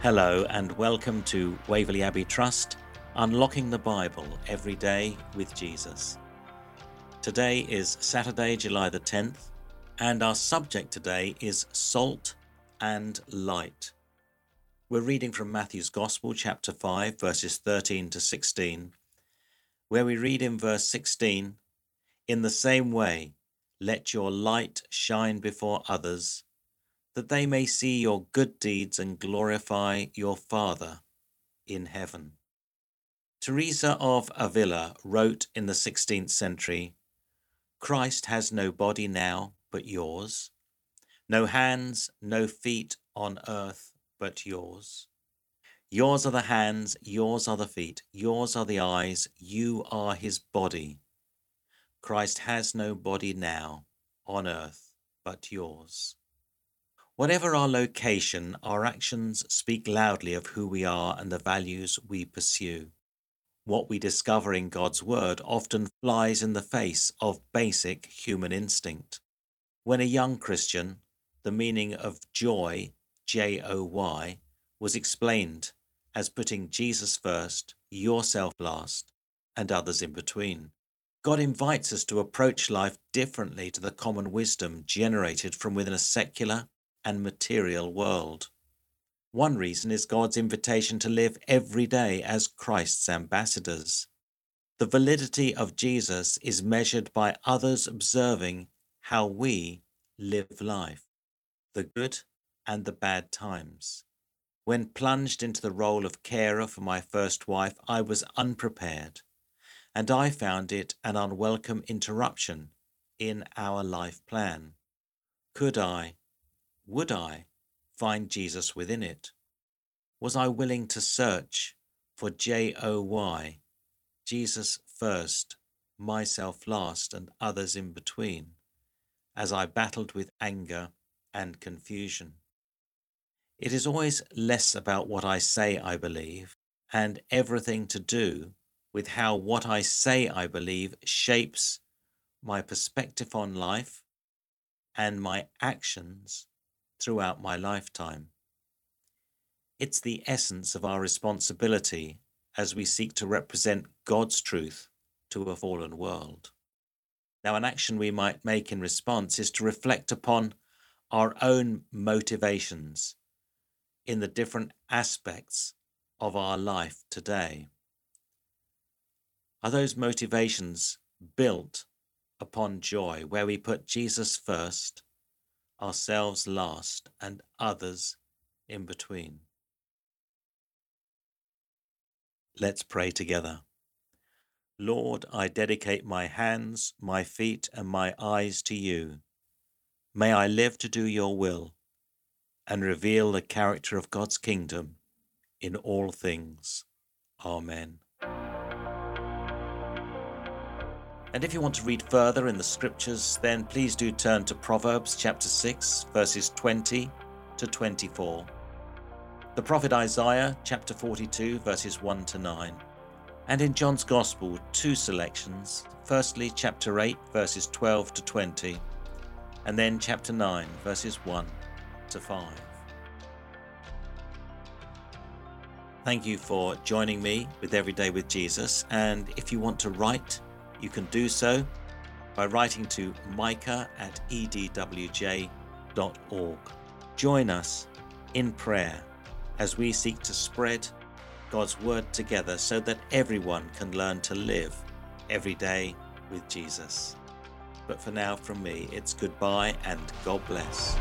Hello, and welcome to Waverley Abbey Trust, unlocking the Bible every day with Jesus. Today is Saturday, July the 10th, and our subject today is salt and light. We're reading from Matthew's Gospel, chapter 5, verses 13 to 16, where we read in verse 16 In the same way, let your light shine before others that they may see your good deeds and glorify your Father in heaven. Teresa of Avila wrote in the 16th century Christ has no body now but yours, no hands, no feet on earth but yours. Yours are the hands, yours are the feet, yours are the eyes, you are his body. Christ has no body now on earth but yours. Whatever our location, our actions speak loudly of who we are and the values we pursue. What we discover in God's Word often flies in the face of basic human instinct. When a young Christian, the meaning of joy, J O Y, was explained as putting Jesus first, yourself last, and others in between. God invites us to approach life differently to the common wisdom generated from within a secular and material world. One reason is God's invitation to live every day as Christ's ambassadors. The validity of Jesus is measured by others observing how we live life, the good and the bad times. When plunged into the role of carer for my first wife, I was unprepared, and I found it an unwelcome interruption in our life plan. Could I, would I find Jesus within it? Was I willing to search for J O Y, Jesus first, myself last, and others in between, as I battled with anger and confusion? It is always less about what I say I believe and everything to do with how what I say I believe shapes my perspective on life and my actions throughout my lifetime. It's the essence of our responsibility as we seek to represent God's truth to a fallen world. Now, an action we might make in response is to reflect upon our own motivations in the different aspects of our life today. Are those motivations built upon joy, where we put Jesus first ourselves last, and others in between. Let's pray together. Lord, I dedicate my hands, my feet, and my eyes to you. May I live to do your will and reveal the character of God's kingdom in all things. Amen. And if you want to read further in the scriptures, then please do turn to Proverbs chapter 6, verses 20 to 24. The prophet Isaiah chapter 42, verses 1 to 9. And in John's Gospel, two selections. Firstly, chapter 8, verses 12 to 20, and then chapter 9, verses 1 to 5. Thank you for joining me with Everyday with Jesus. And if you want to write, you can do so by writing to micah at edwj.org. Join us in prayer as we seek to spread God's Word together so that everyone can learn to live every day with Jesus. But for now, from me, it's goodbye and God bless.